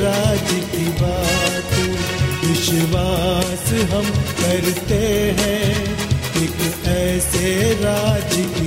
राज की बात विश्वास हम करते हैं। एक ऐसे राज की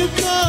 यदि तुझको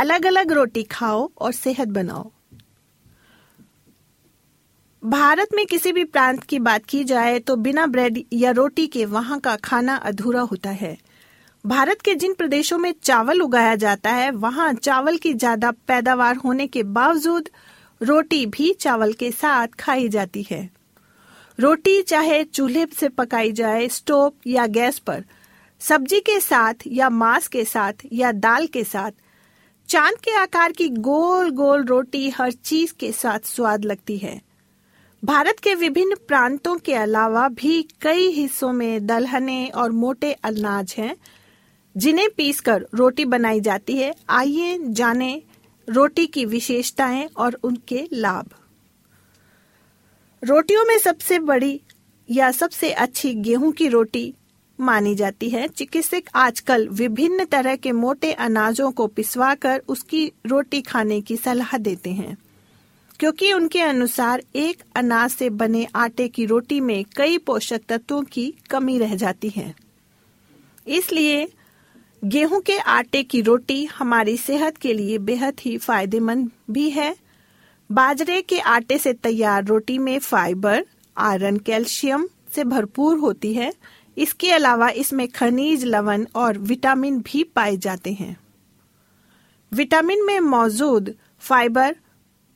अलग अलग रोटी खाओ और सेहत बनाओ। भारत में किसी भी प्रांत की बात की जाए तो बिना ब्रेड या रोटी के वहाँ का खाना अधूरा होता है। भारत के जिन प्रदेशों में चावल उगाया जाता है, वहाँ चावल की ज़्यादा पैदावार होने के बावजूद रोटी भी चावल के साथ खाई जाती है। रोटी चाहे चूल्हे से पकाई जाए, स्टोव या गैस पर, सब्ज़ी के साथ या मांस के साथ या दाल के साथ चाँद के आकार की गोल गोल रोटी हर चीज़ के साथ स्वाद लगती है। भारत के विभिन्न प्रांतों के अलावा भी कई हिस्सों में दलहने और मोटे अनाज हैं, जिन्हें पीसकर रोटी बनाई जाती है। आइए जाने रोटी की विशेषताएँ और उनके लाभ। रोटियों में सबसे बड़ी या सबसे अच्छी गेहूँ की रोटी मानी जाती है। चिकित्सक आजकल विभिन्न तरह के मोटे अनाजों को पिसवाकर उसकी रोटी खाने की सलाह देते हैं। क्योंकि उनके अनुसार एक अनाज से बने आटे की रोटी में कई पोषक तत्वों की कमी रह जाती है। इसलिए गेहूँ के आटे की रोटी हमारी सेहत के लिए बेहद ही फ़ायदेमंद भी है। बाजरे के आटे से तैयार रोटी में फाइबर, आयरन, कैल्शियम से भरपूर होती है। इसके अलावा इसमें खनिज, लवण और विटामिन भी पाए जाते हैं। विटामिन में मौजूद फाइबर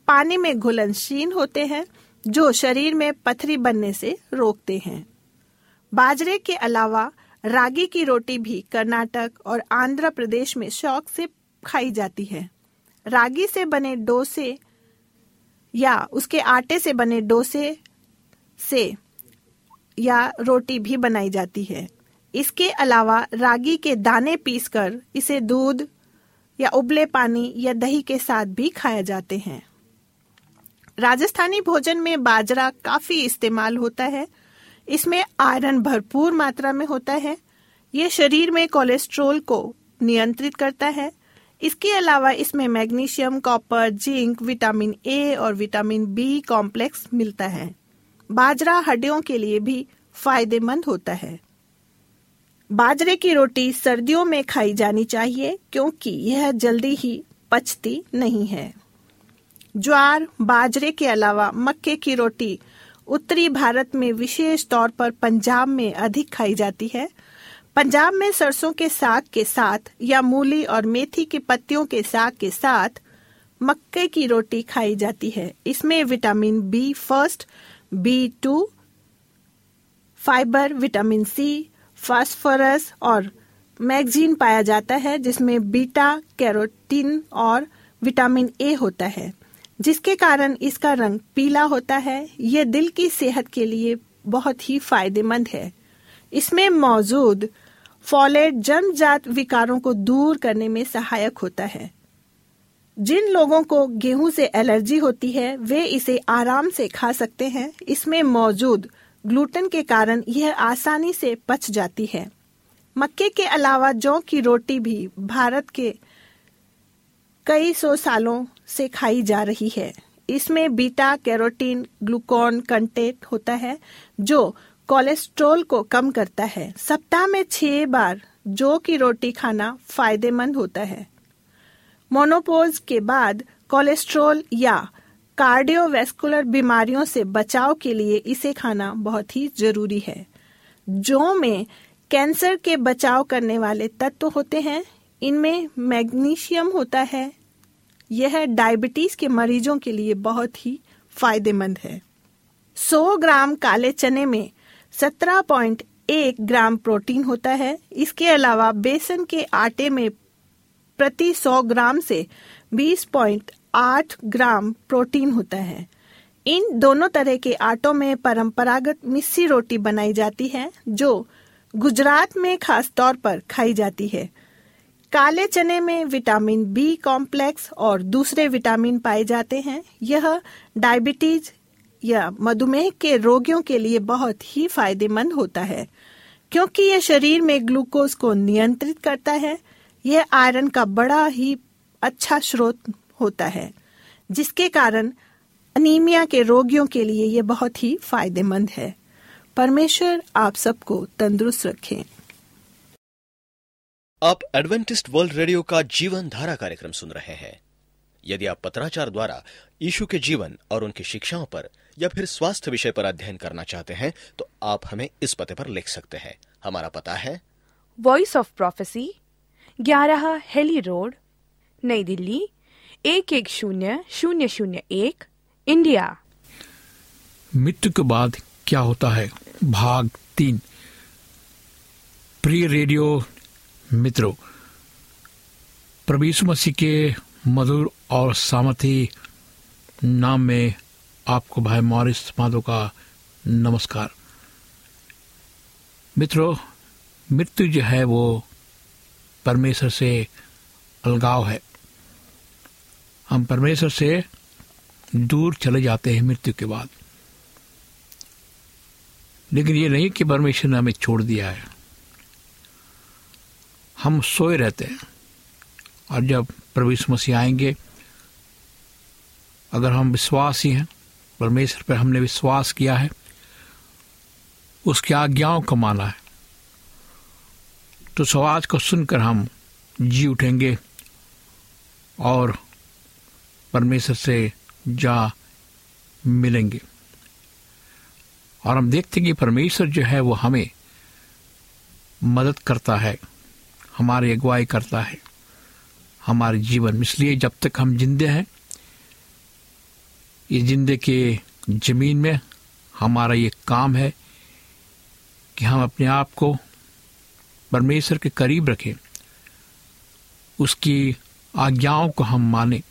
पानी में घुलनशील होते हैं, जो शरीर में पथरी बनने से रोकते हैं। बाजरे के अलावा रागी की रोटी भी कर्नाटक और आंध्र प्रदेश में शौक से खाई जाती है। रागी से बने डोसे या उसके आटे से बने डोसे से या रोटी भी बनाई जाती है। इसके अलावा रागी के दाने पीसकर इसे दूध या उबले पानी या दही के साथ भी खाया जाते हैं। राजस्थानी भोजन में बाजरा काफ़ी इस्तेमाल होता है। इसमें आयरन भरपूर मात्रा में होता है। ये शरीर में कोलेस्ट्रोल को नियंत्रित करता है। इसके अलावा इसमें magnesium, copper, zinc, vitamin A और विटामिन बी कॉम्प्लेक्स मिलता है। बाजरा हड्डियों के लिए भी फ़ायदेमंद होता है। बाजरे की रोटी सर्दियों में खाई जानी चाहिए, क्योंकि यह जल्दी ही पचती नहीं है। ज्वार बाजरे के अलावा मक्के की रोटी उत्तरी भारत में विशेष तौर पर पंजाब में अधिक खाई जाती है। पंजाब में सरसों के साग के साथ या मूली और मेथी की पत्तियों के साग के साथ मक्के की रोटी खाई जाती है। इसमें vitamin B first B two fibre vitamin C phosphorus और मैगजीन पाया जाता है, जिसमें बीटा कैरोटीन और विटामिन ए होता है, जिसके कारण इसका रंग पीला होता है। यह दिल की सेहत के लिए बहुत ही फ़ायदेमंद है। इसमें मौजूद फॉलेट जन्मजात विकारों को दूर करने में सहायक होता है। जिन लोगों को गेहूँ से एलर्जी होती है, वे इसे आराम से खा सकते हैं। इसमें मौजूद ग्लूटेन के कारण यह आसानी से पच जाती है। मक्के के अलावा जौ की रोटी भी भारत के कई सौ सालों से खाई जा रही है। इसमें बीटा, कैरोटीन, ग्लूकोन कंटेंट होता है, जो कोलेस्ट्रोल को कम करता है। सप्ताह में छह बार जौ की रोटी खाना फ़ायदेमंद होता है। मोनोपोज के बाद कोलेस्ट्रोल या कार्डियोवैस्कुलर बीमारियों से बचाव के लिए इसे खाना बहुत ही ज़रूरी है। जो में कैंसर के बचाव करने वाले तत्व होते हैं, इनमें मैग्नीशियम होता है। यह डायबिटीज़ के मरीजों के लिए बहुत ही फ़ायदेमंद है। 100 ग्राम काले चने में 17.1 ग्राम प्रोटीन होता है। इसके अलावा बेसन के आटे में प्रति 100 ग्राम से 20.8 ग्राम प्रोटीन होता है। इन दोनों तरह के आटों में परंपरागत मिस्सी रोटी बनाई जाती है, जो गुजरात में खास तौर पर खाई जाती है। काले चने में विटामिन बी कॉम्प्लेक्स और दूसरे विटामिन पाए जाते हैं। यह डायबिटीज़ या मधुमेह के रोगियों के लिए बहुत ही फ़ायदेमंद होता है, क्योंकि यह शरीर में ग्लूकोज को नियंत्रित करता है। यह आयरन का बड़ा ही अच्छा स्रोत होता है जिसके कारण अनीमिया के रोगियों के लिए यह बहुत ही फ़ायदेमंद है। परमेश्वर आप सबको तंदुरुस्त रखें। आप एडवेंटिस्ट वर्ल्ड रेडियो का जीवन धारा कार्यक्रम सुन रहे हैं। यदि आप पत्राचार द्वारा यीशु के जीवन और उनकी शिक्षाओं पर या फिर स्वास्थ्य विषय पर अध्ययन करना चाहते हैं तो आप हमें इस पते पर लिख सकते हैं। हमारा पता है वॉइस ऑफ़ प्रोफेसी ग्यारह हेली रोड, नई दिल्ली, एक एक शून्य शून्य शून्य एक, इंडिया। मृत्यु के बाद क्या होता है? भाग तीन। प्रिय रेडियो मित्रों प्रवीषु मसीह के मधुर और सामर्थी नाम में आपको भाई मॉरिस माधो का नमस्कार। मित्रों, मृत्यु जो है वो परमेश्वर से अलगाव है। हम परमेश्वर से दूर चले जाते हैं मृत्यु के बाद। लेकिन ये नहीं कि परमेश्वर ने हमें छोड़ दिया है। हम सोए रहते हैं। और जब प्रभु यीशु मसीह आएँगे, अगर हम विश्वासी हैं, परमेश्वर पर हमने विश्वास किया है, उसकी आज्ञाओं को माना है। तो समाज को सुनकर हम जी उठेंगे और परमेश्वर से जा मिलेंगे। और हम देखते हैं कि परमेश्वर जो है वो हमें मदद करता है, हमारी अगुवाई करता है, हमारे जीवन में। इसलिए जब तक हम जिंदे हैं, इस जिंदे के ज़मीन में हमारा ये काम है कि हम अपने आप को परमेश्वर के करीब रखें। उसकी आज्ञाओं को हम माने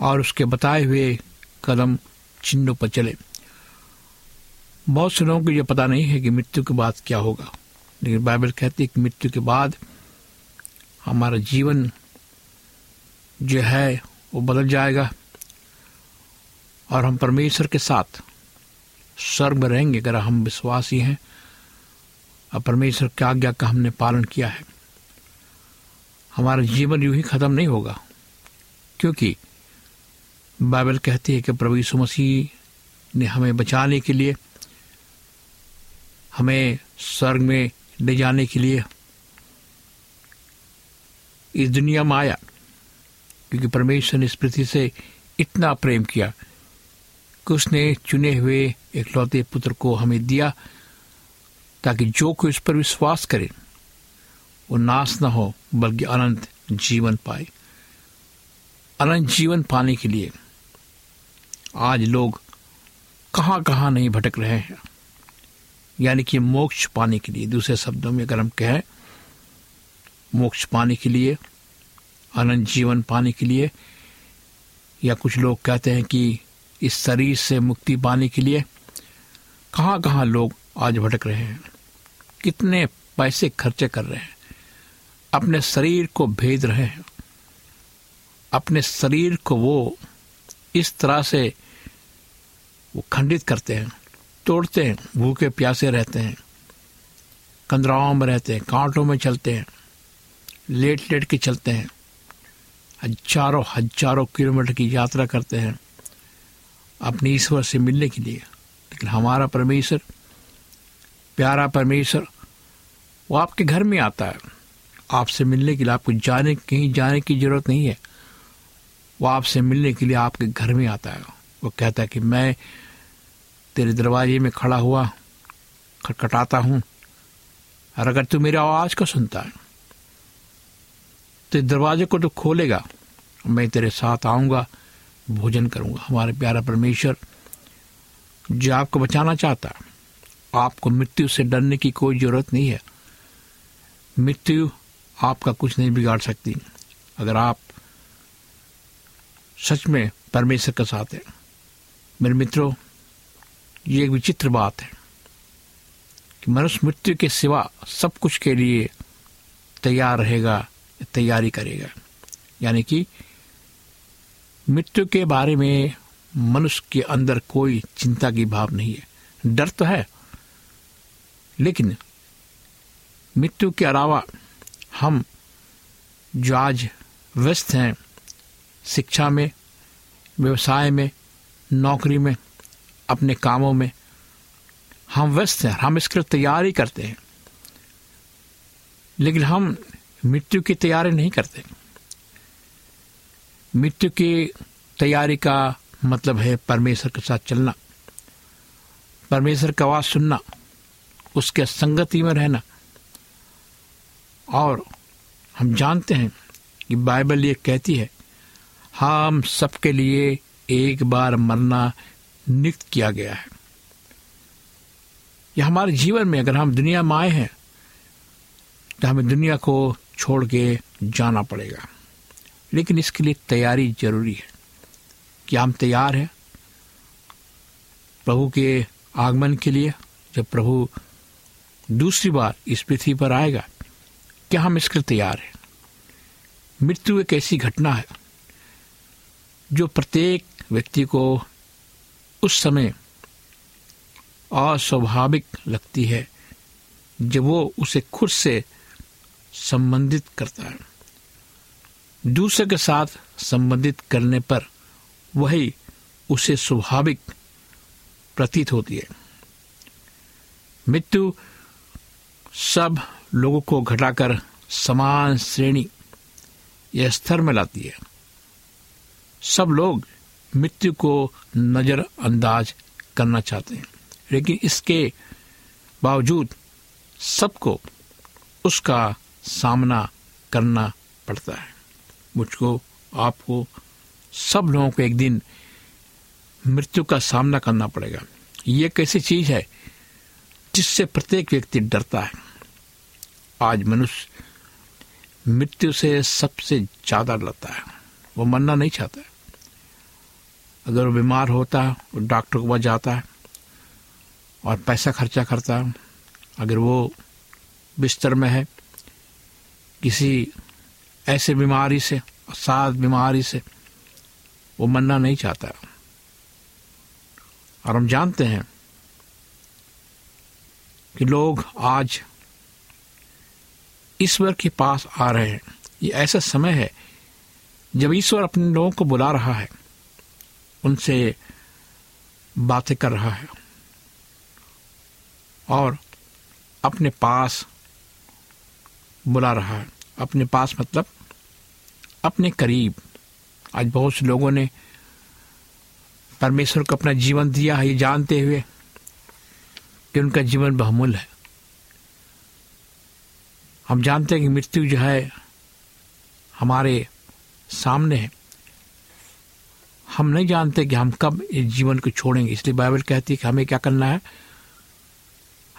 और उसके बताए हुए कदम चिन्हों पर चले। बहुत से लोगों को यह पता नहीं है कि मृत्यु के बाद क्या होगा। लेकिन बाइबल कहती है कि मृत्यु के बाद हमारा जीवन जो है, वो बदल जाएगा और हम परमेश्वर के साथ स्वर्ग रहेंगे। अगर हम विश्वासी हैं और परमेश्वर की आज्ञा का हमने पालन किया है। हमारा जीवन यूँ ही खत्म नहीं होगा, क्योंकि बाइबल कहती है कि प्रभु यीशु मसीह ने हमें बचाने के लिए, हमें स्वर्ग में ले जाने के लिए इस दुनिया में आया, क्योंकि परमेश्वर ने इस पृथ्वी से इतना प्रेम किया कि उसने चुने हुए एक लौते पुत्र को हमें दिया ताकि जो कोई उस पर विश्वास करे वो नाश न हो, बल्कि अनंत जीवन पाए। अनंत जीवन पाने के लिए आज लोग कहाँ कहाँ नहीं भटक रहे हैं। यानी कि मोक्ष पाने के लिए, दूसरे शब्दों में अगर हम कहें, मोक्ष पाने के लिए, अनंत जीवन पाने के लिए, या कुछ लोग कहते हैं कि इस शरीर से मुक्ति पाने के लिए कहाँ कहाँ लोग आज भटक रहे हैं। कितने पैसे खर्चे कर रहे हैं। अपने शरीर को भेद रहे हैं। अपने शरीर को वो इस तरह से वो खंडित करते हैं। तोड़ते हैं। भूखे प्यासे रहते हैं। कंदराओं में रहते हैं। कांटों में चलते हैं। लेट लेट के चलते हैं। हज़ारों हज़ारों किलोमीटर की यात्रा करते हैं। अपने ईश्वर से मिलने के लिए। लेकिन हमारा परमेश्वर प्यारा परमेश्वर, वो आपके घर में आता है। आपसे मिलने के लिए आपको जाने, कहीं जाने की ज़रूरत नहीं है। वो आपसे मिलने के लिए आपके घर में आता है। वो कहता है कि मैं तेरे दरवाजे में खड़ा हुआ, खटखटाता हूँ, और अगर तू मेरी आवाज़ को सुनता है तो दरवाजे को तो खोलेगा, मैं तेरे साथ आऊँगा, भोजन करूँगा। हमारे प्यारा परमेश्वर, जो आपको बचाना चाहता है आपको मृत्यु से डरने की कोई ज़रूरत नहीं है। मृत्यु आपका कुछ नहीं बिगाड़ सकती। अगर आप सच में परमेश्वर के साथ हैं, मेरे मित्रों, ये एक विचित्र बात है कि मनुष्य मृत्यु के सिवा सब कुछ के लिए तैयार रहेगा, तैयारी करेगा। यानी कि मृत्यु के बारे में मनुष्य के अंदर कोई चिंता की भाव नहीं है। डर तो है लेकिन मृत्यु के अलावा हम जो आज व्यस्त हैं, शिक्षा में, व्यवसाय में, नौकरी में, अपने कामों में, हम व्यस्त हैं, हम इसके लिए तैयारी करते हैं। लेकिन हम मृत्यु की तैयारी नहीं करते। मृत्यु की तैयारी का मतलब है परमेश्वर के साथ चलना, परमेश्वर की आवाज़ सुनना। उसके संगति में रहना। और हम जानते हैं कि बाइबल ये कहती है, हम सबके लिए एक बार मरना नियुक्त किया गया है। यह हमारे जीवन में अगर हम दुनिया में आए हैं तो हमें दुनिया को छोड़ के जाना पड़ेगा। लेकिन इसके लिए तैयारी ज़रूरी है कि हम तैयार हैं प्रभु के आगमन के लिए। जब प्रभु दूसरी बार इस पृथ्वी पर आएगा क्या हम इसके तैयार हैं। मृत्यु एक ऐसी घटना है जो प्रत्येक व्यक्ति को उस समय अस्वाभाविक लगती है जब वो उसे खुद से संबंधित करता है। दूसरे के साथ संबंधित करने पर वही उसे स्वाभाविक प्रतीत होती है। मृत्यु सब लोगों को घटाकर समान श्रेणी यह स्तर में लाती है। सब लोग मृत्यु को नजरअंदाज करना चाहते हैं, लेकिन इसके बावजूद सबको उसका सामना करना पड़ता है। मुझको, आपको, सब लोगों को एक दिन मृत्यु का सामना करना पड़ेगा। ये एक ऐसी चीज़ है जिससे प्रत्येक व्यक्ति डरता है? आज मनुष्य मृत्यु से सबसे ज़्यादा डरता है। वो मरना नहीं चाहता है। अगर वो बीमार होता है वो डॉक्टर के पास जाता है और पैसा खर्चा करता है, अगर वो बिस्तर में है, किसी ऐसे बीमारी से सात बीमारी से, वो मरना नहीं चाहता। और हम जानते हैं कि लोग आज ईश्वर के पास आ रहे हैं। ये ऐसा समय है, जब ईश्वर अपने लोगों को बुला रहा है, उनसे बातें कर रहा है और अपने पास बुला रहा है। अपने पास मतलब अपने करीब। आज बहुत से लोगों ने परमेश्वर को अपना जीवन दिया है, ये जानते हुए कि उनका जीवन बहुमूल्य है। हम जानते हैं कि मृत्यु जो है हमारे सामने है। हम नहीं जानते कि हम कब इस जीवन को छोड़ेंगे। इसलिए बाइबल कहती है कि हमें क्या करना है?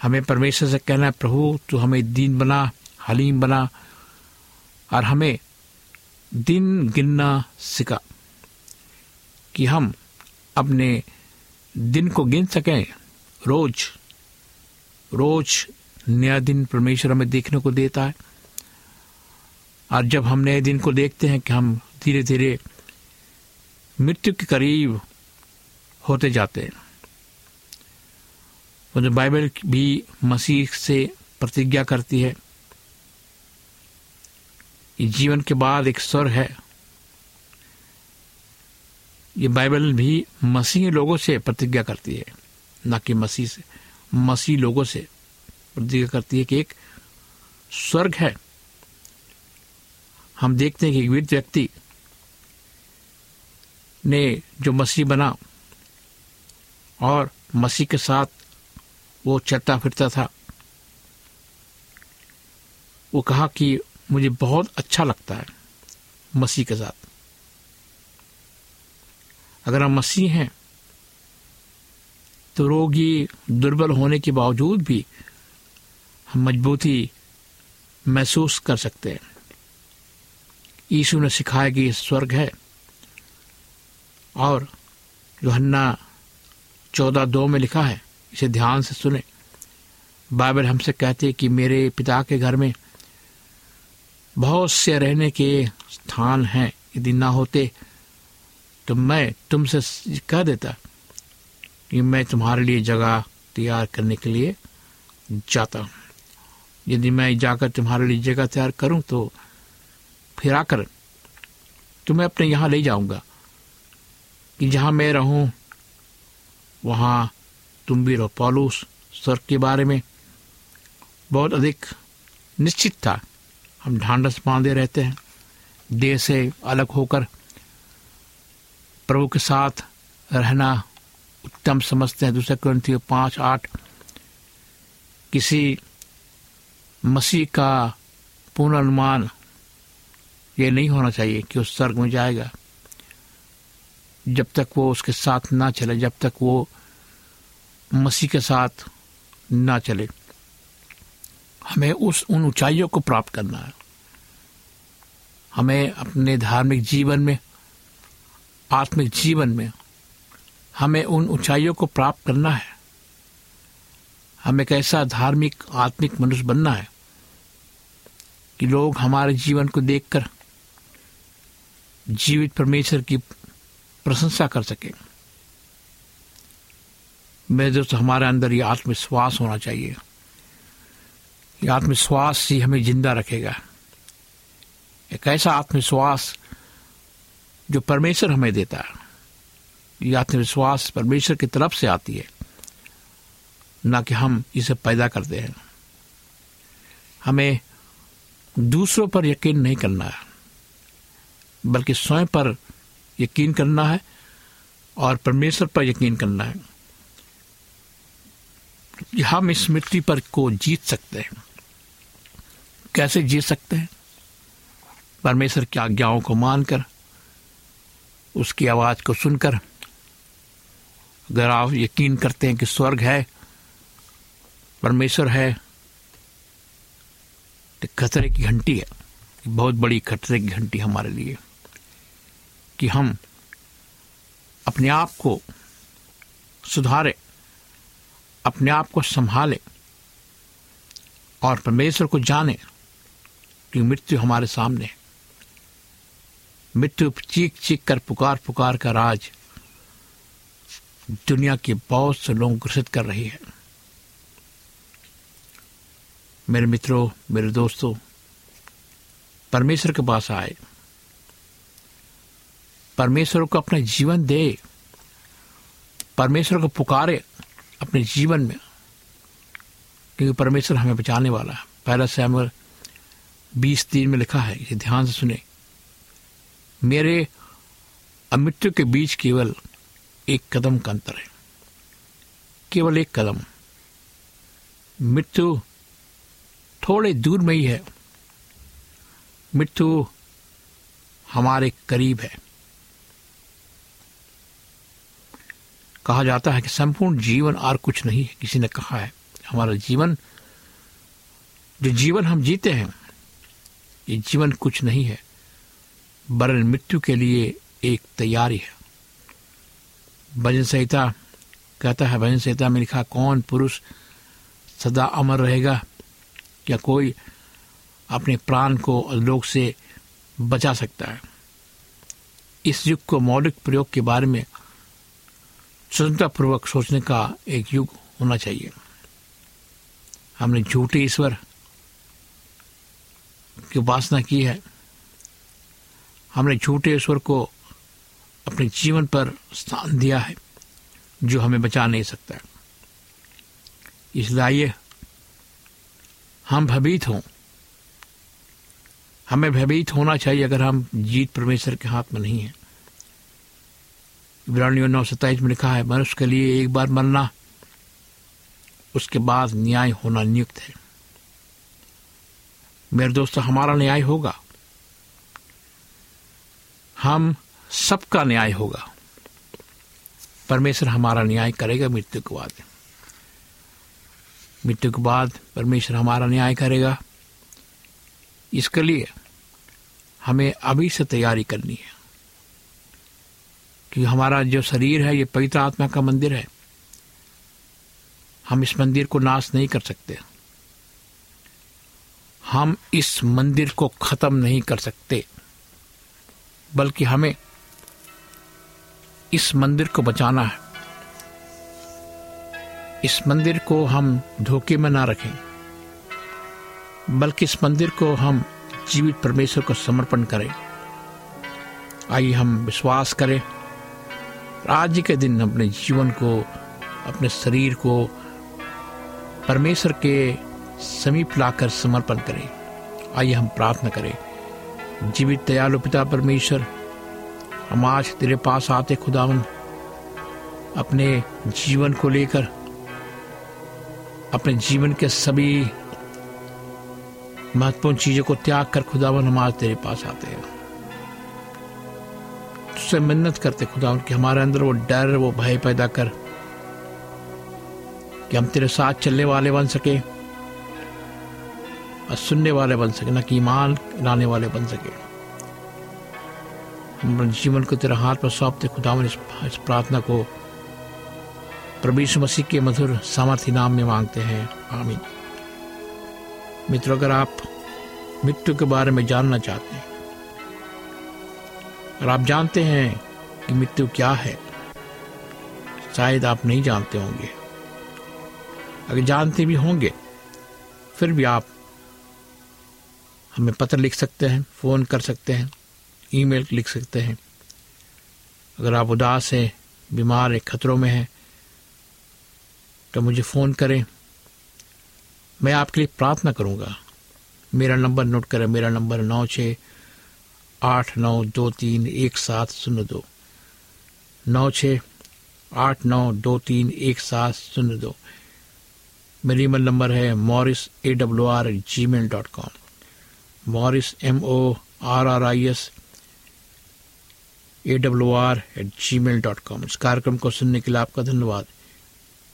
हमें परमेश्वर से कहना है, प्रभु, तू हमें दीन बना, हलीम बना, और हमें दिन गिनना सिखा कि हम अपने दिन को गिन सकें। रोज रोज नया दिन परमेश्वर हमें देखने को देता है। और जब हम नए दिन को देखते हैं कि हम धीरे धीरे मृत्यु के करीब होते जाते हैं। और जो बाइबल भी मसीह से प्रतिज्ञा करती है जीवन के बाद एक स्वर है। ये बाइबल भी मसीह लोगों से प्रतिज्ञा करती है, ना कि मसीह से, मसीह लोगों से। प्रतिज्ञा करती है कि एक स्वर्ग है। हम देखते हैं कि एक वृद्ध व्यक्ति ने जो मसीह बना और मसीह के साथ वो चलता फिरता था। वो कहा कि मुझे बहुत अच्छा लगता है मसीह के साथ। अगर हम मसीह हैं तो रोगी दुर्बल होने के बावजूद भी मजबूती महसूस कर सकते हैं। यीशु ने सिखाया कि स्वर्ग है और जोहन्ना चौदह दो में लिखा है, इसे ध्यान से सुने। बाइबल हमसे कहते कि मेरे पिता के घर में बहुत से रहने के स्थान हैं। यदि ना होते तो मैं तुमसे कह देता कि मैं तुम्हारे लिए जगह तैयार करने के लिए जाता हूँ। यदि मैं जाकर तुम्हारे लिए जगह तैयार करूँ तो फिर आकर तुम्हें अपने यहाँ ले जाऊँगा। कि जहाँ मैं रहूँ, वहाँ तुम भी रहो। पॉलूस स्वर्ग के बारे में बहुत अधिक निश्चित था। हम ढांडस बांधे रहते हैं। देह से अलग होकर प्रभु के साथ रहना उत्तम समझते हैं। दूसरे ग्रंथी पाँच आठ किसी मसीह का पूर्ण अनुमान ये नहीं होना चाहिए कि उस स्वर्ग में जाएगा। जब तक वो उसके साथ ना चले, जब तक वो मसीह के साथ ना चले, हमें उस, उन ऊंचाइयों को प्राप्त करना है। हमें अपने धार्मिक जीवन में, आत्मिक जीवन में, हमें उन ऊंचाइयों को प्राप्त करना है। हमें कैसा धार्मिक, आत्मिक मनुष्य बनना है कि लोग हमारे जीवन को देखकर जीवित परमेश्वर की प्रशंसा कर सके। मेरे दोस्त हमारे अंदर ये आत्मविश्वास होना चाहिए, ये आत्मविश्वास ही हमें ज़िंदा रखेगा। एक ऐसा आत्मविश्वास जो परमेश्वर हमें देता है, ये आत्मविश्वास परमेश्वर की तरफ़ से आती है। ना कि हम इसे पैदा करते हैं। हमें दूसरों पर यकीन नहीं करना है, बल्कि स्वयं पर यकीन करना है और परमेश्वर पर यकीन करना है कि हम इस मिट्टी पर को जीत सकते हैं। कैसे जीत सकते हैं? परमेश्वर की आज्ञाओं को मानकर, उसकी आवाज़ को सुनकर। अगर आप यकीन करते हैं कि स्वर्ग है परमेश्वर है। तो खतरे की घंटी है। बहुत बड़ी खतरे की घंटी हमारे लिए। कि हम अपने आप को सुधारें, अपने आप को संभालें और परमेश्वर को जाने कि मृत्यु हमारे सामने है। मृत्यु चीख चीख कर पुकार पुकार का राज दुनिया के बहुत से लोग ग्रसित कर रही है। मेरे मित्रों, मेरे दोस्तों, परमेश्वर के पास आए। परमेश्वर को अपना जीवन दे। परमेश्वर को पुकारे अपने जीवन में, क्योंकि परमेश्वर हमें बचाने वाला है। पहला सैमर बीस तीन में लिखा है, इसे ध्यान से सुने। मेरे अमृत्यु के बीच केवल एक कदम का अंतर है। केवल एक कदम। मृत्यु थोड़े दूर में ही है। मृत्यु हमारे करीब है। कहा जाता है कि संपूर्ण जीवन और कुछ नहीं है। किसी ने कहा है, हमारा जीवन, जो जीवन हम जीते हैं, ये जीवन कुछ नहीं है वरन मृत्यु के लिए एक तैयारी है। भजन संहिता कहता है, भजन संहिता में लिखा, कौन पुरुष सदा अमर रहेगा? क्या कोई अपने प्राण को अलोक से बचा सकता है। इस युग को मौलिक प्रयोग के बारे में स्वतंत्रतापूर्वक सोचने का एक युग होना चाहिए। हमने झूठे ईश्वर की उपासना की है। हमने झूठे ईश्वर को अपने जीवन पर स्थान दिया है, जो हमें बचा नहीं सकता। इसलिए हम भयभीत हों। हमें भयभीत होना चाहिए अगर हम जीत परमेश्वर के हाथ में नहीं है। इब्रानियों नौ सत्ताईस में लिखा है, मनुष्य के लिए एक बार मरना, उसके बाद न्याय होना नियुक्त है। मेरे दोस्तों, हमारा न्याय होगा। हम सबका न्याय होगा। परमेश्वर हमारा न्याय करेगा मृत्यु के बाद। मृत्यु के बाद परमेश्वर हमारा न्याय करेगा। इसके लिए हमें अभी से तैयारी करनी है कि हमारा जो शरीर है, ये पवित्र आत्मा का मंदिर है, हम इस मंदिर को नाश नहीं कर सकते। हम इस मंदिर को खत्म नहीं कर सकते, बल्कि हमें इस मंदिर को बचाना है। इस मंदिर को हम धोखे में ना रखें, बल्कि इस मंदिर को हम जीवित परमेश्वर को समर्पण करें। आइए हम विश्वास करें, आज के दिन अपने जीवन को, अपने शरीर को परमेश्वर के समीप लाकर समर्पण करें। आइए हम प्रार्थना करें, जीवित दयालु पिता परमेश्वर, हम आज तेरे पास आते खुदावन, अपने जीवन को लेकर अपने जीवन के सभी महत्वपूर्ण चीज़ों को त्याग कर खुदावन हम आज तेरे पास आते हैं। तुझसे मिन्नत करते खुदावन कि हमारे अंदर वो डर, वो भय पैदा कर कि हम तेरे साथ चलने वाले बन सके और सुनने वाले बन सके, ना कि ईमान लाने वाले बन सके। हम जीवन को तेरे हाथ पर सौंपते खुदावन इस प्रार्थना को प्रभु मसीह के मधुर सामर्थ्य नाम में मांगते हैं। आमीन। मित्रों, अगर आप मृत्यु के बारे में जानना चाहते हैं, और आप जानते हैं कि मृत्यु क्या है, शायद आप नहीं जानते होंगे। अगर जानते भी होंगे, फिर भी आप हमें पत्र लिख सकते हैं, फ़ोन कर सकते हैं, ईमेल लिख सकते हैं। अगर आप उदास हैं, बीमार हैं, खतरों में हैं तो मुझे फ़ोन करें। मैं आपके लिए प्रार्थना करूँगा। मेरा नंबर नोट करें। मेरा नंबर नौ छ आठ नौ दो तीन एक सात शून्य दो। नौ छ आठ नौ दो तीन एक सात शून्य दो। मेरी ईमेल नंबर है Morris A W R Gmail dot com. Morris M O R R I S A W R at Gmail dot com. इस कार्यक्रम को सुनने के लिए आपका धन्यवाद।